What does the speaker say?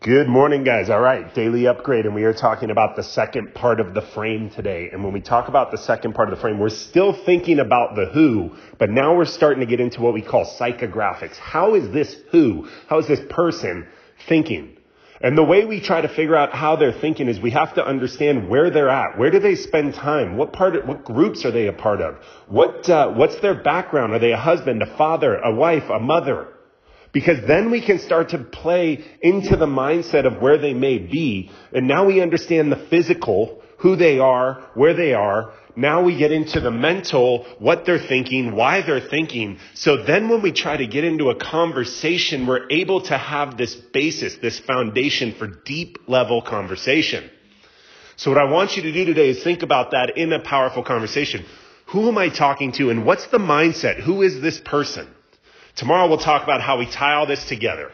Good morning, guys. All right, daily upgrade, and we are talking about the second part of the frame today. And when we talk about the second part of the frame, we're still thinking about the who, but now we're starting to get into what we call psychographics. How is this who? How is this person thinking? And the way we try to figure out how they're thinking is we have to understand where they're at. Where do they spend time? What part, of, what groups are they a part of? What, uh, what's their background? Are they a husband, a father, a wife, a mother? Because then we can start to play into the mindset of where they may be. And now we understand the physical, who they are, where they are. Now we get into the mental, what they're thinking, why they're thinking. So then when we try to get into a conversation, we're able to have this basis, this foundation for deep level conversation. So what I want you to do today is think about that in a powerful conversation. Who am I talking to and what's the mindset? Who is this person? Tomorrow we'll talk about how we tie all this together.